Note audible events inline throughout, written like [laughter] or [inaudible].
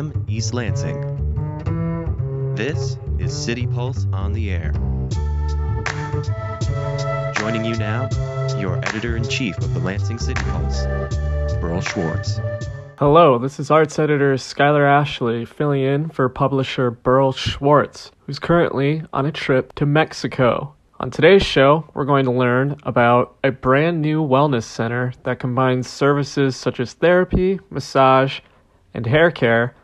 FM East Lansing. This is City Pulse on the Air. Joining you now, your editor in chief of the Lansing City Pulse, Berl Schwarz. Hello, this is arts editor Skylar Ashley filling in for publisher Berl Schwarz, who's currently on a trip to Mexico. On today's show, we're going to learn about a brand new wellness center that combines services such as therapy, massage, and hair care,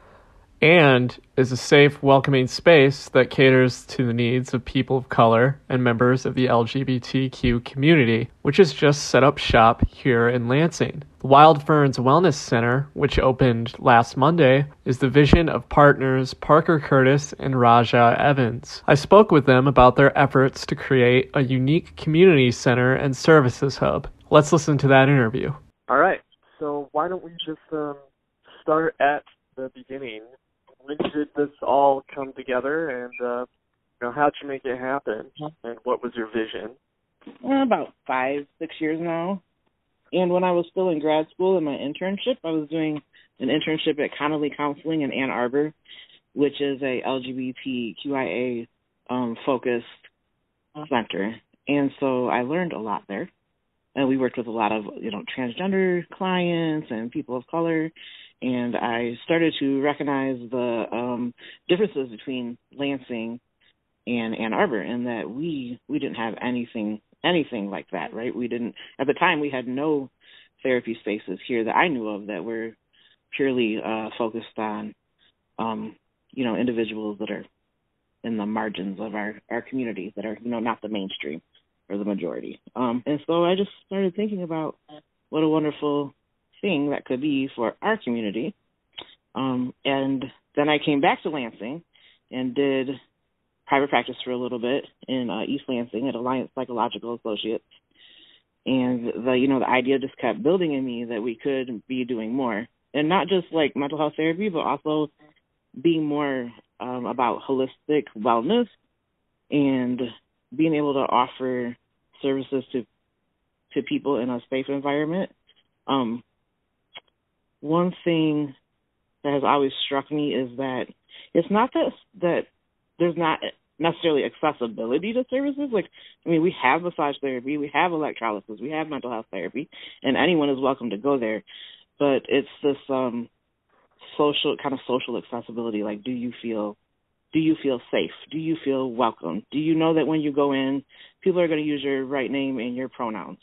and is a safe, welcoming space that caters to the needs of people of color and members of the LGBTQ community, which has just set up shop here in Lansing. The Wild Ferns Wellness Center, which opened last Monday, is the vision of partners Parker Curtis and Raja Evans. I spoke with them about their efforts to create a unique community center and services hub. Let's listen to that interview. All right. So why don't we just um, start at the beginning? When did this all come together, and uh, you know how'd you make it happen, and what was your vision? Uh, about five, six years now. And when I was still in grad school in my internship, I was doing an internship at Connolly Counseling in Ann Arbor, which is a LGBTQIA um, focused center. And so I learned a lot there. And we worked with a lot of, you know, transgender clients and people of color. And I started to recognize the um, differences between Lansing and Ann Arbor, and that we we didn't have anything anything like that, right? We didn't at the time we had no therapy spaces here that I knew of that were purely uh focused on um you know individuals that are in the margins of our our community that are you know not the mainstream or the majority. Um and so I just started thinking about what a wonderful thing that could be for our community. Um and then I came back to Lansing and did private practice for a little bit in uh, East Lansing at Alliance Psychological Associates. And the you know the idea just kept building in me that we could be doing more, and not just like mental health therapy, but also being more um, about holistic wellness and being able to offer services to to people in a safe environment. Um, one thing that has always struck me is that it's not that that there's not necessarily accessibility to services. Like, I mean, we have massage therapy, we have electrolysis, we have mental health therapy, and anyone is welcome to go there. But it's this um social kind of social accessibility. Like, do you feel do you feel safe? Do you feel welcome? Do you know that when you go in, people are going to use your right name and your pronouns?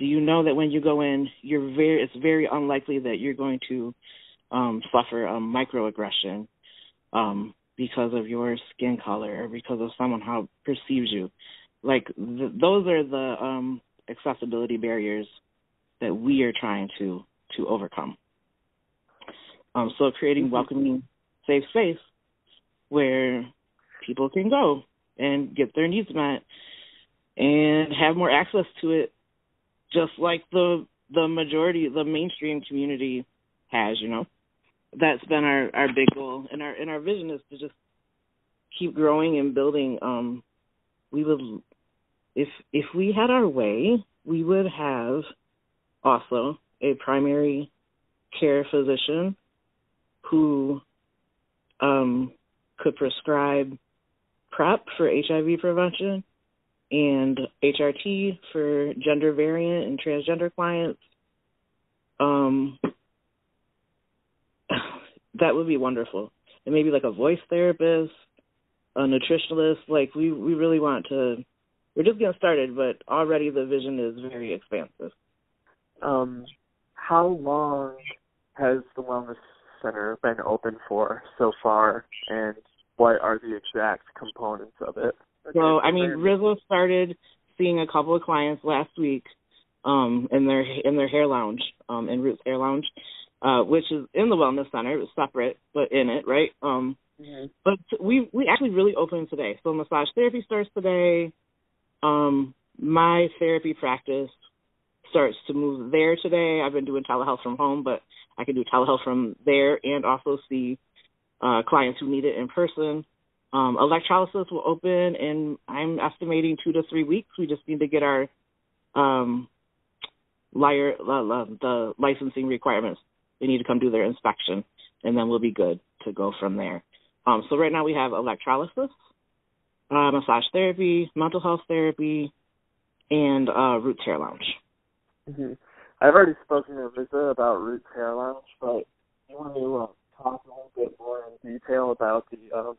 Do you know that when you go in, you're very it's very unlikely that you're going to um suffer a microaggression um because of your skin color or because of someone how perceives you. Like th- those are the um, accessibility barriers that we are trying to to overcome. Um, so creating welcoming, safe space where people can go and get their needs met and have more access to it, just like the the majority, the mainstream community has. You know that's been our our big goal and our and our vision is to just keep growing and building um we would if if we had our way we would have also a primary care physician who um could prescribe PrEP for HIV prevention and HRT for gender variant and transgender clients. Um, [sighs] that would be wonderful. And maybe like a voice therapist, a nutritionist. Like we we really want to. We're just getting started, but already the vision is very expansive. Um, how long has the wellness center been open for so far, and what are the exact components of it? So I mean, Rizzo started seeing a couple of clients last week um in their in their hair lounge um in Roots Hair Lounge uh, which is in the wellness center. It's separate, but in it, right? Um, mm-hmm. But we we actually really opened today. So massage therapy starts today. Um, my therapy practice starts to move there today. I've been doing telehealth from home, but I can do telehealth from there and also see uh, clients who need it in person. Um, electrolysis will open in I'm estimating two to three weeks. We just need to get our um, liar, the licensing requirements they need to come do their inspection, and then we'll be good. to go from there. Um, so right now we have electrolysis, uh, massage therapy, mental health therapy, and uh, Roots Hair Lounge. Mm-hmm. I've already spoken to Visa about Roots Hair Lounge, but you want to uh, talk a little bit more in detail about the uh,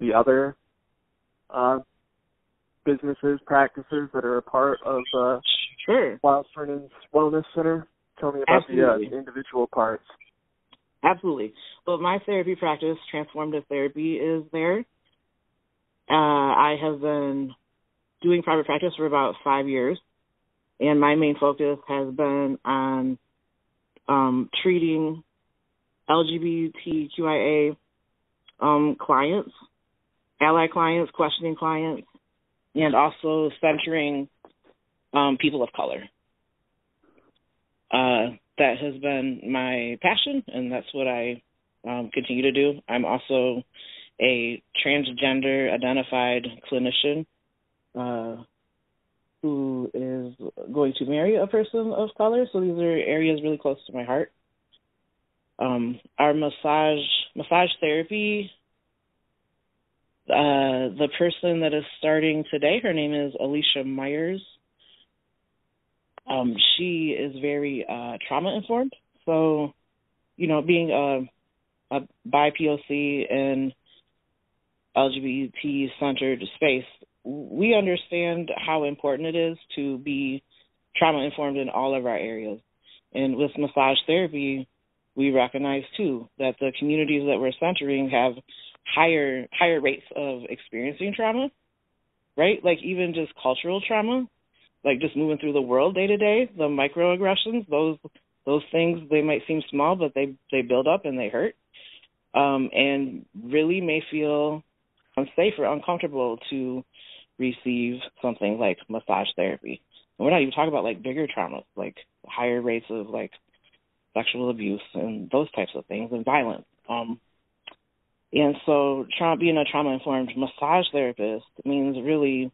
the other uh, businesses, practices that are a part of uh, sure. Wild Wellness Center? Tell me about Absolutely. the uh, individual parts. Absolutely. Well, my therapy practice, transformative therapy, is there. Uh, I have been doing private practice for about five years, and my main focus has been on um, treating LGBTQIA um, clients, ally clients, questioning clients, and also centering um, people of color. Uh, that has been my passion, and that's what I um, continue to do. I'm also a transgender identified clinician uh, who is going to marry a person of color. So these are areas really close to my heart. Um, our massage massage therapy. Uh, the person that is starting today, her name is Alicia Myers. Um, she is very uh, trauma informed. So, you know, being a, a bi POC and LGBT centered space, we understand how important it is to be trauma informed in all of our areas. And with massage therapy, we recognize too that the communities that we're centering have higher higher rates of experiencing trauma, right? Like even just cultural trauma like just moving through the world day to day, the microaggressions, those those things they might seem small, but they they build up and they hurt, um, and really may feel unsafe or uncomfortable to receive something like massage therapy. And we're not even talking about like bigger traumas, like higher rates of like sexual abuse and those types of things and violence. Um, and so, trauma, being a trauma informed massage therapist means really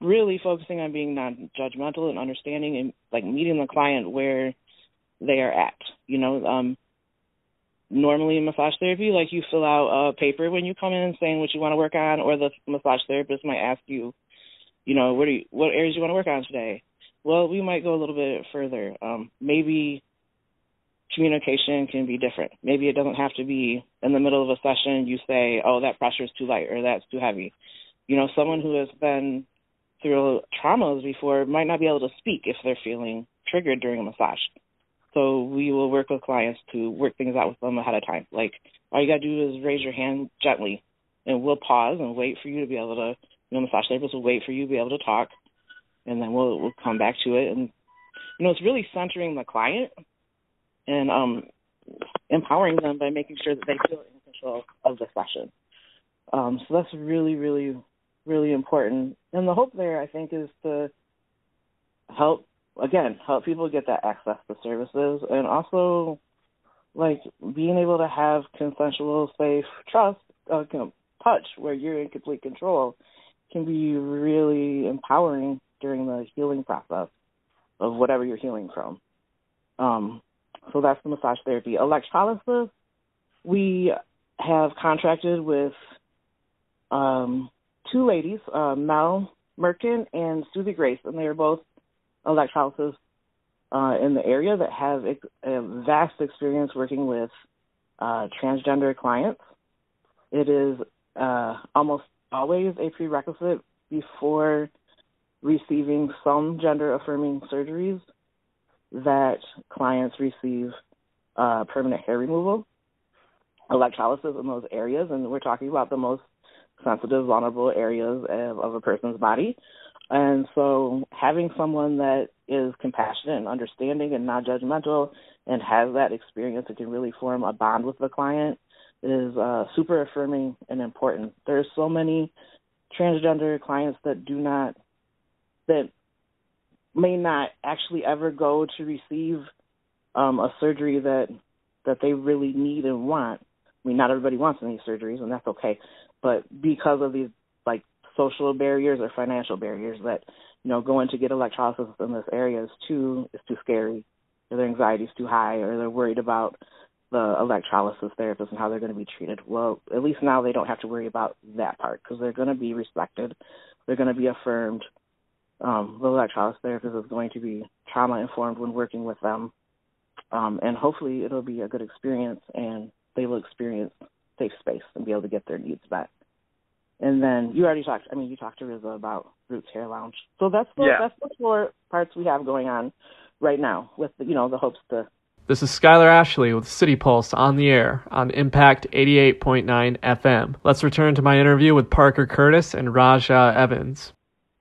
really focusing on being non-judgmental and understanding and like meeting the client where they are at. You know, um, normally in massage therapy, like you fill out a paper when you come in saying what you want to work on, or the massage therapist might ask you, you know, what do you, what areas you want to work on today. Well, we might go a little bit further. Um, maybe communication can be different. Maybe it doesn't have to be in the middle of a session. You say, "Oh, that pressure is too light," or "That's too heavy." You know, someone who has been through traumas before might not be able to speak if they're feeling triggered during a massage. So we will work with clients to work things out with them ahead of time. Like all you gotta do is raise your hand gently, and we'll pause and wait for you to be able to. You know, massage therapists will wait for you to be able to talk, and then we'll we'll come back to it. And you know, it's really centering the client and um empowering them by making sure that they feel in control of the session. Um, so that's really, really really important. And the hope there, I think, is to help again help people get that access to services, and also like being able to have consensual, safe, trust, uh, you know, touch where you're in complete control can be really empowering during the healing process of whatever you're healing from. Um, so that's the massage therapy. Electrolysis, we have contracted with um, two ladies, uh, Mel Merkin and Susie Grace, and they are both electrolysis uh, in the area that have a vast experience working with uh, transgender clients. It is uh, almost always a prerequisite before receiving some gender affirming surgeries that clients receive uh, permanent hair removal, electrolysis in those areas, and we're talking about the most sensitive, vulnerable areas of, of a person's body. And so having someone that is compassionate and understanding and non judgmental and has that experience and can really form a bond with the client is uh, super affirming and important. There's so many transgender clients that do not, that may not actually ever go to receive um, a surgery that that they really need and want. I mean, not everybody wants any surgeries, and that's okay but because of these like social barriers or financial barriers that you know going to get electrolysis in this area is too is too scary or their anxiety is too high or they're worried about the electrolysis therapist and how they're going to be treated. Well, at least now they don't have to worry about that part because they're going to be respected, they're going to be affirmed. Um, the electrolysis therapist is going to be trauma informed when working with them, um, and hopefully it'll be a good experience and they will experience safe space and be able to get their needs met. And then you already talked. I mean, you talked to Riza about Roots Hair Lounge. So that's the Yeah. that's the four parts we have going on right now. With you know the hopes to This is Skylar Ashley with City Pulse on the air on Impact 88.9 FM. Let's return to my interview with Parker Curtis and Raja Evans.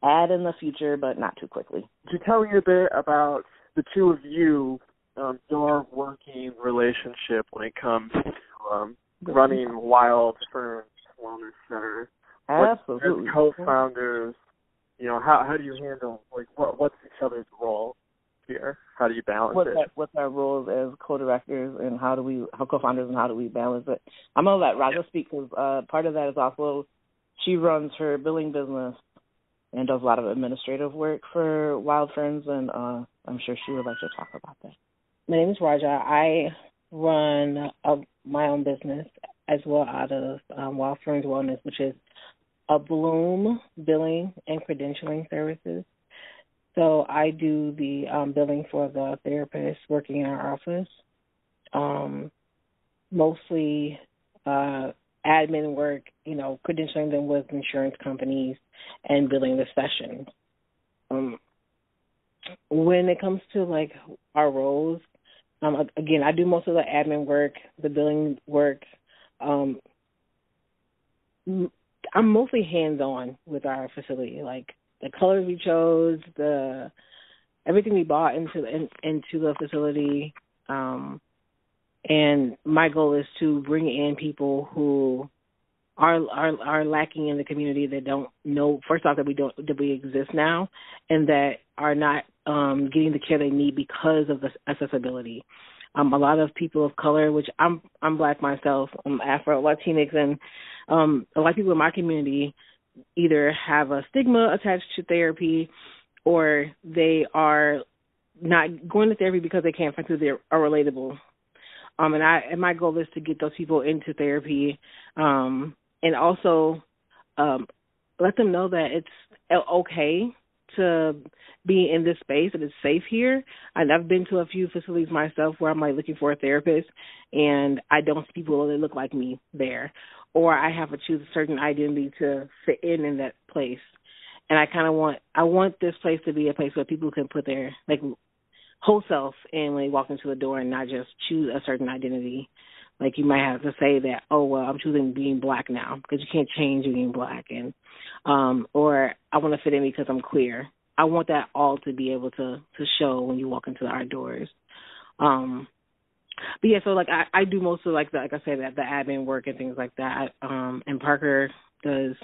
Add in the future, but not too quickly. Could you tell me a bit about the two of you, um, your working relationship when it comes to um, running Wild Ferns Wellness Center? Absolutely. As co-founders, you know, how how do you handle like what what's each other's role here? How do you balance What's it? our, what's our roles as co-directors and how do we, how co-founders and how do we balance it? I'm gonna let Raja speak because uh, part of that is also she runs her billing business and does a lot of administrative work for Wild Ferns, and uh, I'm sure she would like to talk about that. My name is Raja. I run a, my own business as well out of um, Wild Ferns Wellness, which is a Bloom billing and credentialing services. So I do the um, billing for the therapists working in our office, um, mostly uh, admin work, you know, credentialing them with insurance companies and billing the sessions. Um, when it comes to like our roles, um, again, I do most of the admin work, the billing work. Um, I'm mostly hands-on with our facility, like the colors we chose, the everything we bought into in, into the facility. Um, and my goal is to bring in people who are are are lacking in the community that don't know first off that we don't that we exist now and that are not um getting the care they need because of the accessibility. Um a lot of people of color, which I'm I'm black myself, I'm Afro Latinx and um a lot of people in my community either have a stigma attached to therapy or they are not going to therapy because they can't find people that are relatable. Um and I and my goal is to get those people into therapy um and also um let them know that it's okay to be in this space and it's safe here. And I've been to a few facilities myself where I'm like looking for a therapist and I don't see people that look like me there. Or I have to choose a certain identity to fit in in that place. And I kind of want I want this place to be a place where people can put their like whole self and when they walk into the door and not just choose a certain identity. Like you might have to say that, oh well, I'm choosing being black now because you can't change being black, and um, or I want to fit in because I'm queer. I want that all to be able to to show when you walk into our doors. Um, but yeah, so like I I do most of like the like I said that the admin work and things like that. Um, and Parker does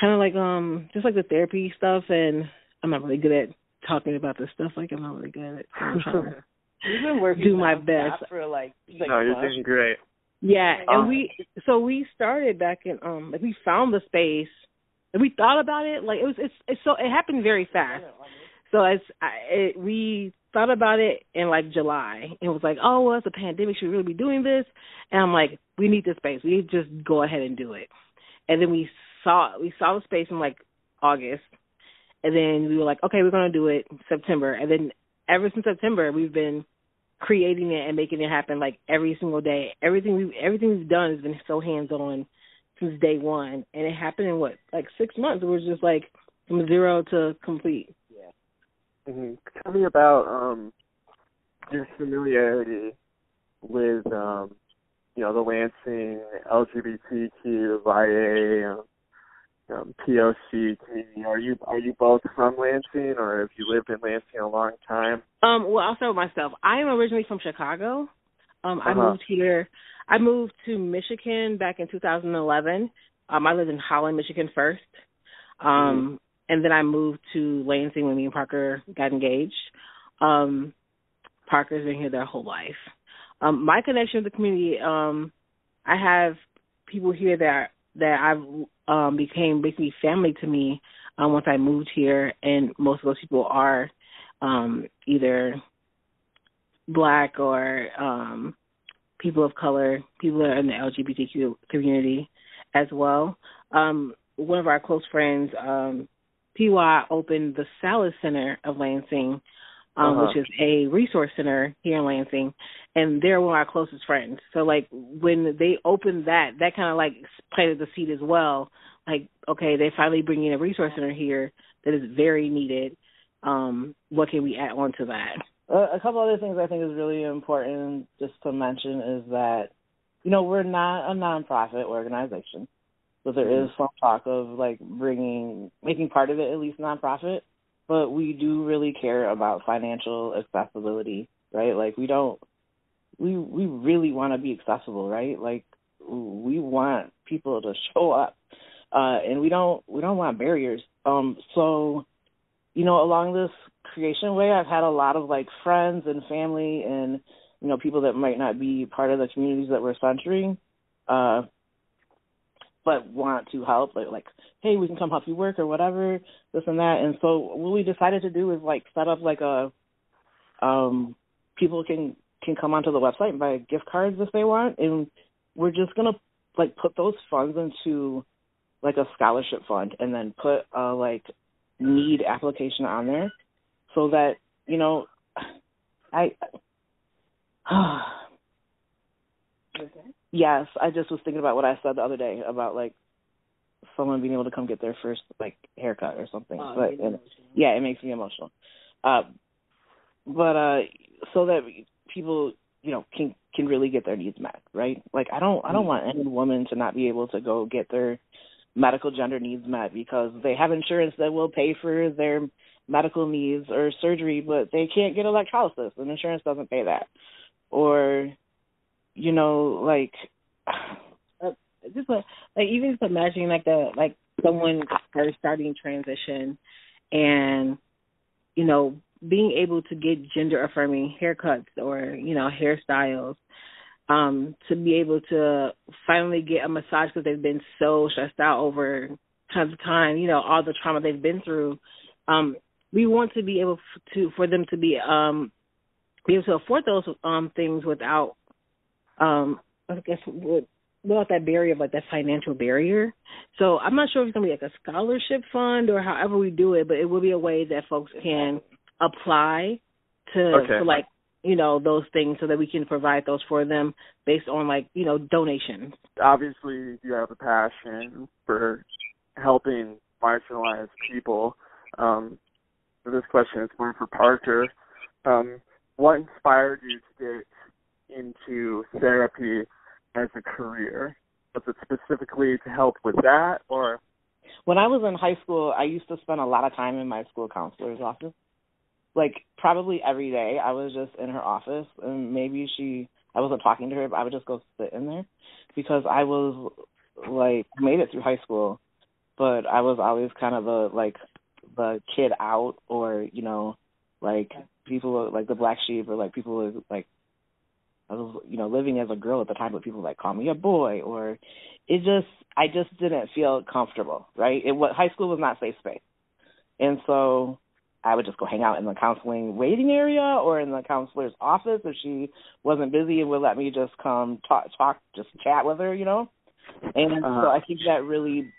kind of like um just like the therapy stuff, and I'm not really good at talking about this stuff. Like I'm not really good at it. So I'm trying to [laughs] You've been working do my nonstop best. for like six no, you're doing great. Yeah, and Um, we so we started back in um like we found the space and we thought about it like it was it's it's so it happened very fast. So as I, it, we thought about it in like July and it was like oh well it's a pandemic should we really be doing this and I'm like we need this space we need to just go ahead and do it and then we saw we saw the space in like August and then we were like okay we're gonna do it September and then ever since September we've been creating it and making it happen like every single day. Everything we everything we've done has been so hands on since day one, and it happened in what like six months. It was just like from zero to complete. hmm Tell me about um your familiarity with um you know the Lansing LGBTQ, YA, um, POC community. Are you are you both from Lansing, or have you lived in Lansing a long time? Um, well, I'll start with myself. I am originally from Chicago. Um, I Uh-huh. moved here. I moved to Michigan back in 2011. Um, I lived in Holland, Michigan first, um, and then I moved to Lansing when me and Parker got engaged. Um, Parker's been here their whole life. Um, my connection with the community, um, I have people here that that I've um, became basically family to me um, once I moved here, and most of those people are um, either black or um, people of color, people that are in the LGBTQ community as well. Um, one of our close friends, um, PY, opened the Salus Center of Lansing, um, Uh-huh. which is a resource center here in Lansing, and they're one of our closest friends. So like when they opened that, that kind of like planted the seed as well. Like okay, they finally bringing a resource center here that is very needed. Um, what can we add on to that? A couple other things I think is really important just to mention is that, you know, we're not a nonprofit organization, but there is some talk of like bringing, making part of it at least nonprofit. But we do really care about financial accessibility, right? Like we don't, we we really want to be accessible, right? Like we want people to [laughs] show up, uh, and we don't we don't want barriers. Um, so you know, along this creation way, I've had a lot of like friends and family and you know people that might not be part of the communities that we're centering, uh, but want to help. Like, like, hey, we can come help you work or whatever, this and that. And so what we decided to do is like set up like a, um, people can can come onto the website and buy gift cards if they want, and we're just gonna like put those funds into like a scholarship fund and then put a like need application on there so that you know i [sighs] yes i just was thinking about what i said the other day about like someone being able to come get their first like haircut or something. Oh, but it yeah it makes me emotional. Uh but uh so that people you know can can really get their needs met right? Like i don't i don't want any woman to not be able to go get their medical gender needs met because they have insurance that will pay for their medical needs or surgery, but they can't get electrolysis and insurance doesn't pay that. Or, you know, like, [sighs] just like, like even just imagining like the like someone first starting transition and you know being able to get gender affirming haircuts or you know hairstyles um to be able to finally get a massage because they've been so stressed out over tons of time you know all the trauma they've been through um we want to be able to for them to be um be able to afford those um things without um I guess with without that barrier of like that financial barrier. So I'm not sure if it's gonna be like a scholarship fund or however we do it, but it will be a way that folks can apply to Okay. for like you know those things so that we can provide those for them based on like you know donations. obviously you have a passion for helping marginalized people. Um, so this question is more for Parker. Um, what inspired you to get into therapy as a career? Was it specifically to help with that, or when I was in high school, I used to spend a lot of time in my school counselor's office. Like probably every day, I was just in her office, and maybe she, I wasn't talking to her, but I would just go sit in there because I was like made it through high school, but I was always kind of a like the kid out, or you know, like people like the black sheep, or like people were, like I was you know living as a girl at the time, but people like call me a boy, or it just I just didn't feel comfortable, right? It was high school was not safe space, and so I would just go hang out in the counseling waiting area or in the counselor's office if she wasn't busy and would let me just come talk, talk, just chat with her, you know. And so Uh-huh. I think that really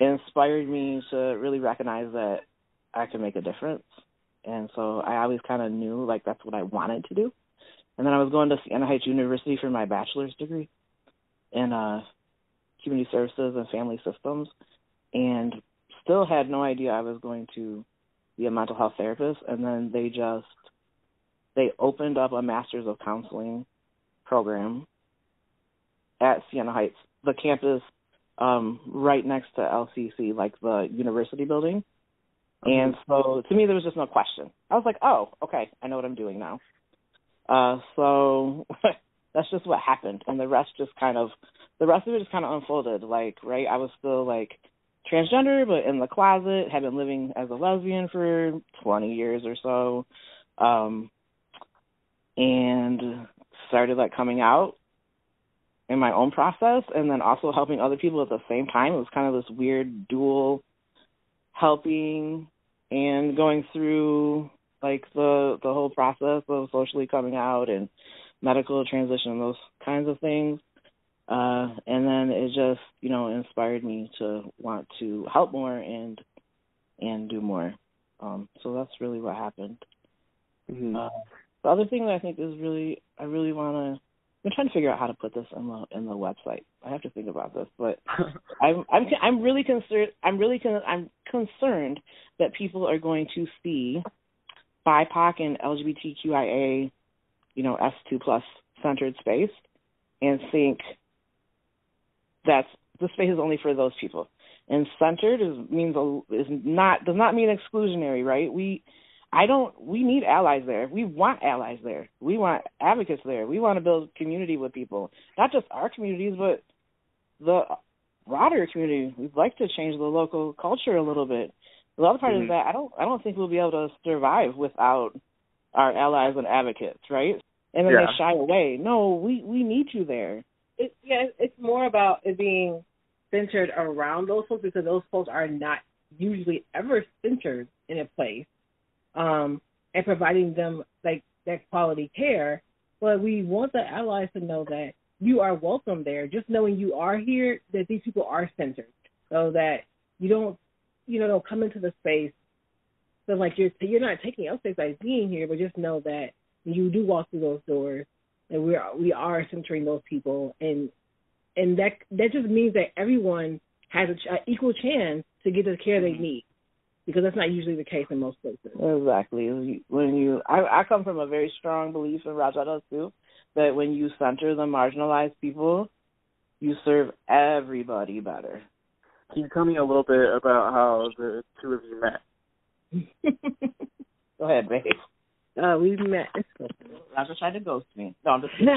inspired me to really recognize that I could make a difference. And so I always kind of knew like that's what I wanted to do. And then I was going to Siena Heights University for my bachelor's degree in uh community services and family systems and still had no idea I was going to be a mental health therapist and then they just they opened up a masters of counseling program at Siena Heights, the campus um right next to LCC, like the university building. And so to me there was just no question. I was like, "Oh, okay, I know what I'm doing now." Uh so [laughs] that's just what happened and the rest just kind of the rest of it just kind of unfolded like, right? I was still like transgender but in the closet, had been living as a lesbian for 20 years or so. Um and started like coming out in my own process and then also helping other people at the same time. It was kind of this weird dual helping and going through like the the whole process of socially coming out and medical transition, those kinds of things. Uh, and then it just, you know, inspired me to want to help more and and do more. Um, so that's really what happened. Mm-hmm. Uh, the other thing that I think is really, I really want to. I'm trying to figure out how to put this in the in the website. I have to think about this, but [laughs] I'm I'm I'm really concerned. I'm really con- I'm concerned that people are going to see BIPOC and LGBTQIA, you know, S2 plus centered space, and think that's the space is only for those people. And centered is means is not does not mean exclusionary, right? We I don't we need allies there. We want allies there. We want advocates there. We want to build community with people. Not just our communities, but the broader community. We'd like to change the local culture a little bit. The other part Mhm. is that I don't I don't think we'll be able to survive without our allies and advocates, right? And then Yeah. they shy away. No, we we need you there. it, yeah, it's more about it being centered around those folks because those folks are not usually ever centered in a place, um, and providing them like that quality care. But we want the allies to know that you are welcome there. Just knowing you are here, that these people are centered, so that you don't, you know, don't come into the space. So like you're you're not taking up space by being here, but just know that when you do walk through those doors, that we are we are centering those people, and and that that just means that everyone has a, a equal chance to get the care they mm-hmm. need, because that's not usually the case in most places. Exactly. When you, I, I come from a very strong belief in Raja does too, that when you center the marginalized people, you serve everybody better. Can you tell me a little bit about how the two of you met? [laughs] Go ahead, babe. uh, we met. Raja tried to ghost me. No, I'm just [laughs] kidding.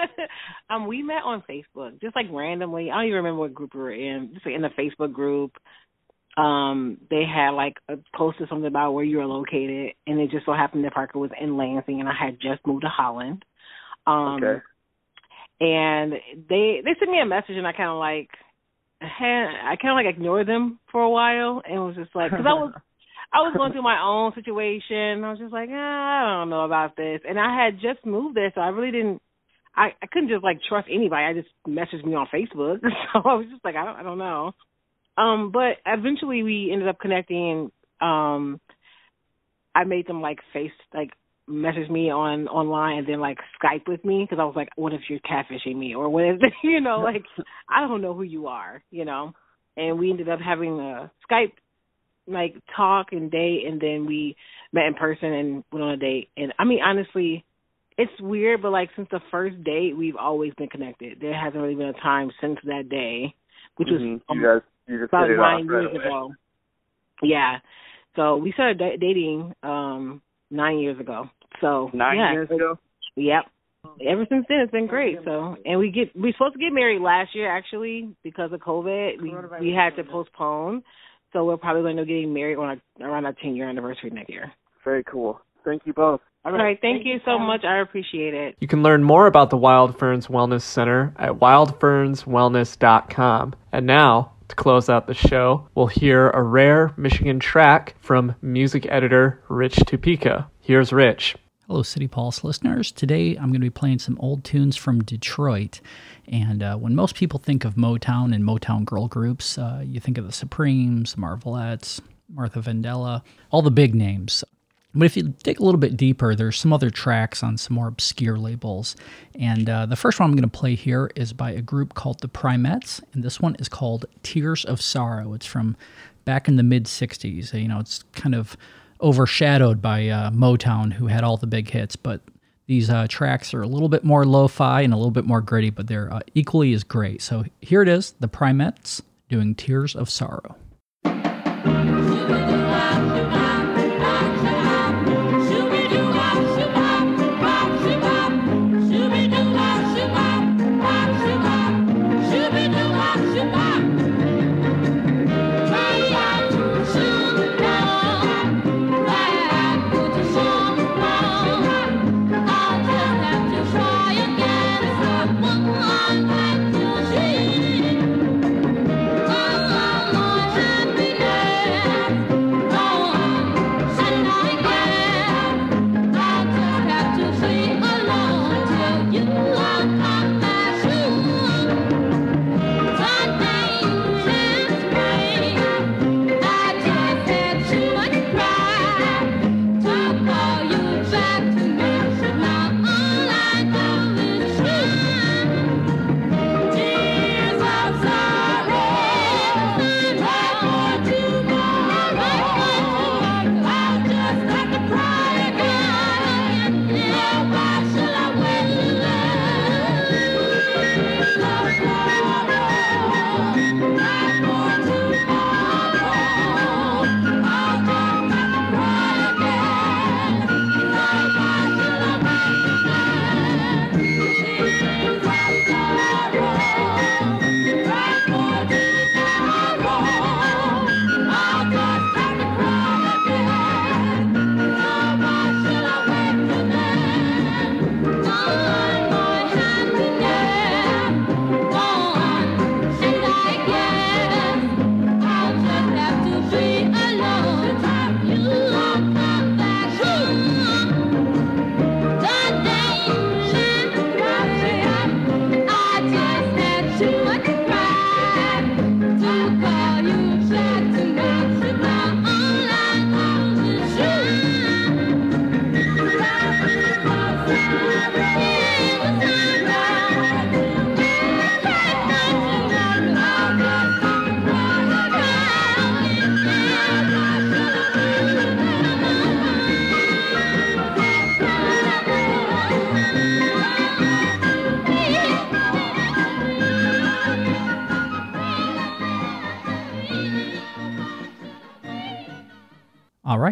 [laughs] um, we met on Facebook, just like randomly. I don't even remember what group we were in. Just like in the Facebook group. Um, they had like a posted something about where you were located, and it just so happened that Parker was in Lansing, and I had just moved to Holland. Um, Okay. and they they sent me a message, and I kind of like had I kind of like ignored them for a while, and was just like, because I was [laughs] I was going through my own situation. I was just like, ah, I don't know about this, and I had just moved there, so I really didn't. I I couldn't just like trust anybody. I just messaged me on Facebook, [laughs] so I was just like, I don't I don't know. Um, but eventually we ended up connecting. Um, I made them like face like message me on online and then like Skype with me because I was like, what if you're catfishing me or what if [laughs] you know like I don't know who you are, you know. And we ended up having a Skype like talk and date, and then we met in person and went on a date. And I mean, honestly, it's weird, but like since the first date, we've always been connected. There hasn't really been a time since that day, which was Mhm. um, you guys you just about hit it off nine years away. ago. Yeah, so we started da- dating um nine years ago. So Nine yeah, years ago. Yep. Ever since then, it's been great. So, and we get we supposed to get married last year actually because of COVID. We we had to postpone. So we're probably going to be getting married on our, around our ten year anniversary next year. Very cool. Thank you both. All right. Thank, you so much. I appreciate it. You can learn more about the Wild Ferns Wellness Center at wildfernswellness.com. And now, to close out the show, we'll hear a rare Michigan track from music editor Rich Tupica. Here's Rich. Hello, City Pulse listeners. Today I'm going to be playing some old tunes from Detroit. And uh, when most people think of Motown and Motown girl groups, uh, you think of the Supremes, the Marvelettes, Martha Vandella, all the big names. But if you dig a little bit deeper, there's some other tracks on some more obscure labels. And uh, the first one I'm going to play here is by a group called the Primettes, and this one is called Tears of Sorrow. It's from back in the mid 60s. You know, it's kind of overshadowed by uh, Motown, who had all the big hits, but these uh, tracks are a little bit more lo fi and a little bit more gritty, but they're uh, equally as great. So here it is the Primettes doing Tears of Sorrow.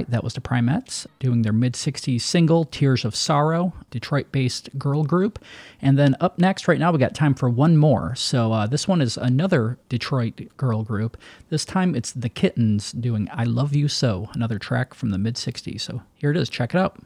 Right, that was the Primettes doing their mid 60s single, Tears of Sorrow, Detroit based girl group. And then up next, right now, we got time for one more. So uh, this one is another Detroit girl group. This time it's The Kittens doing I Love You So, another track from the mid 60s. So here it is, check it out.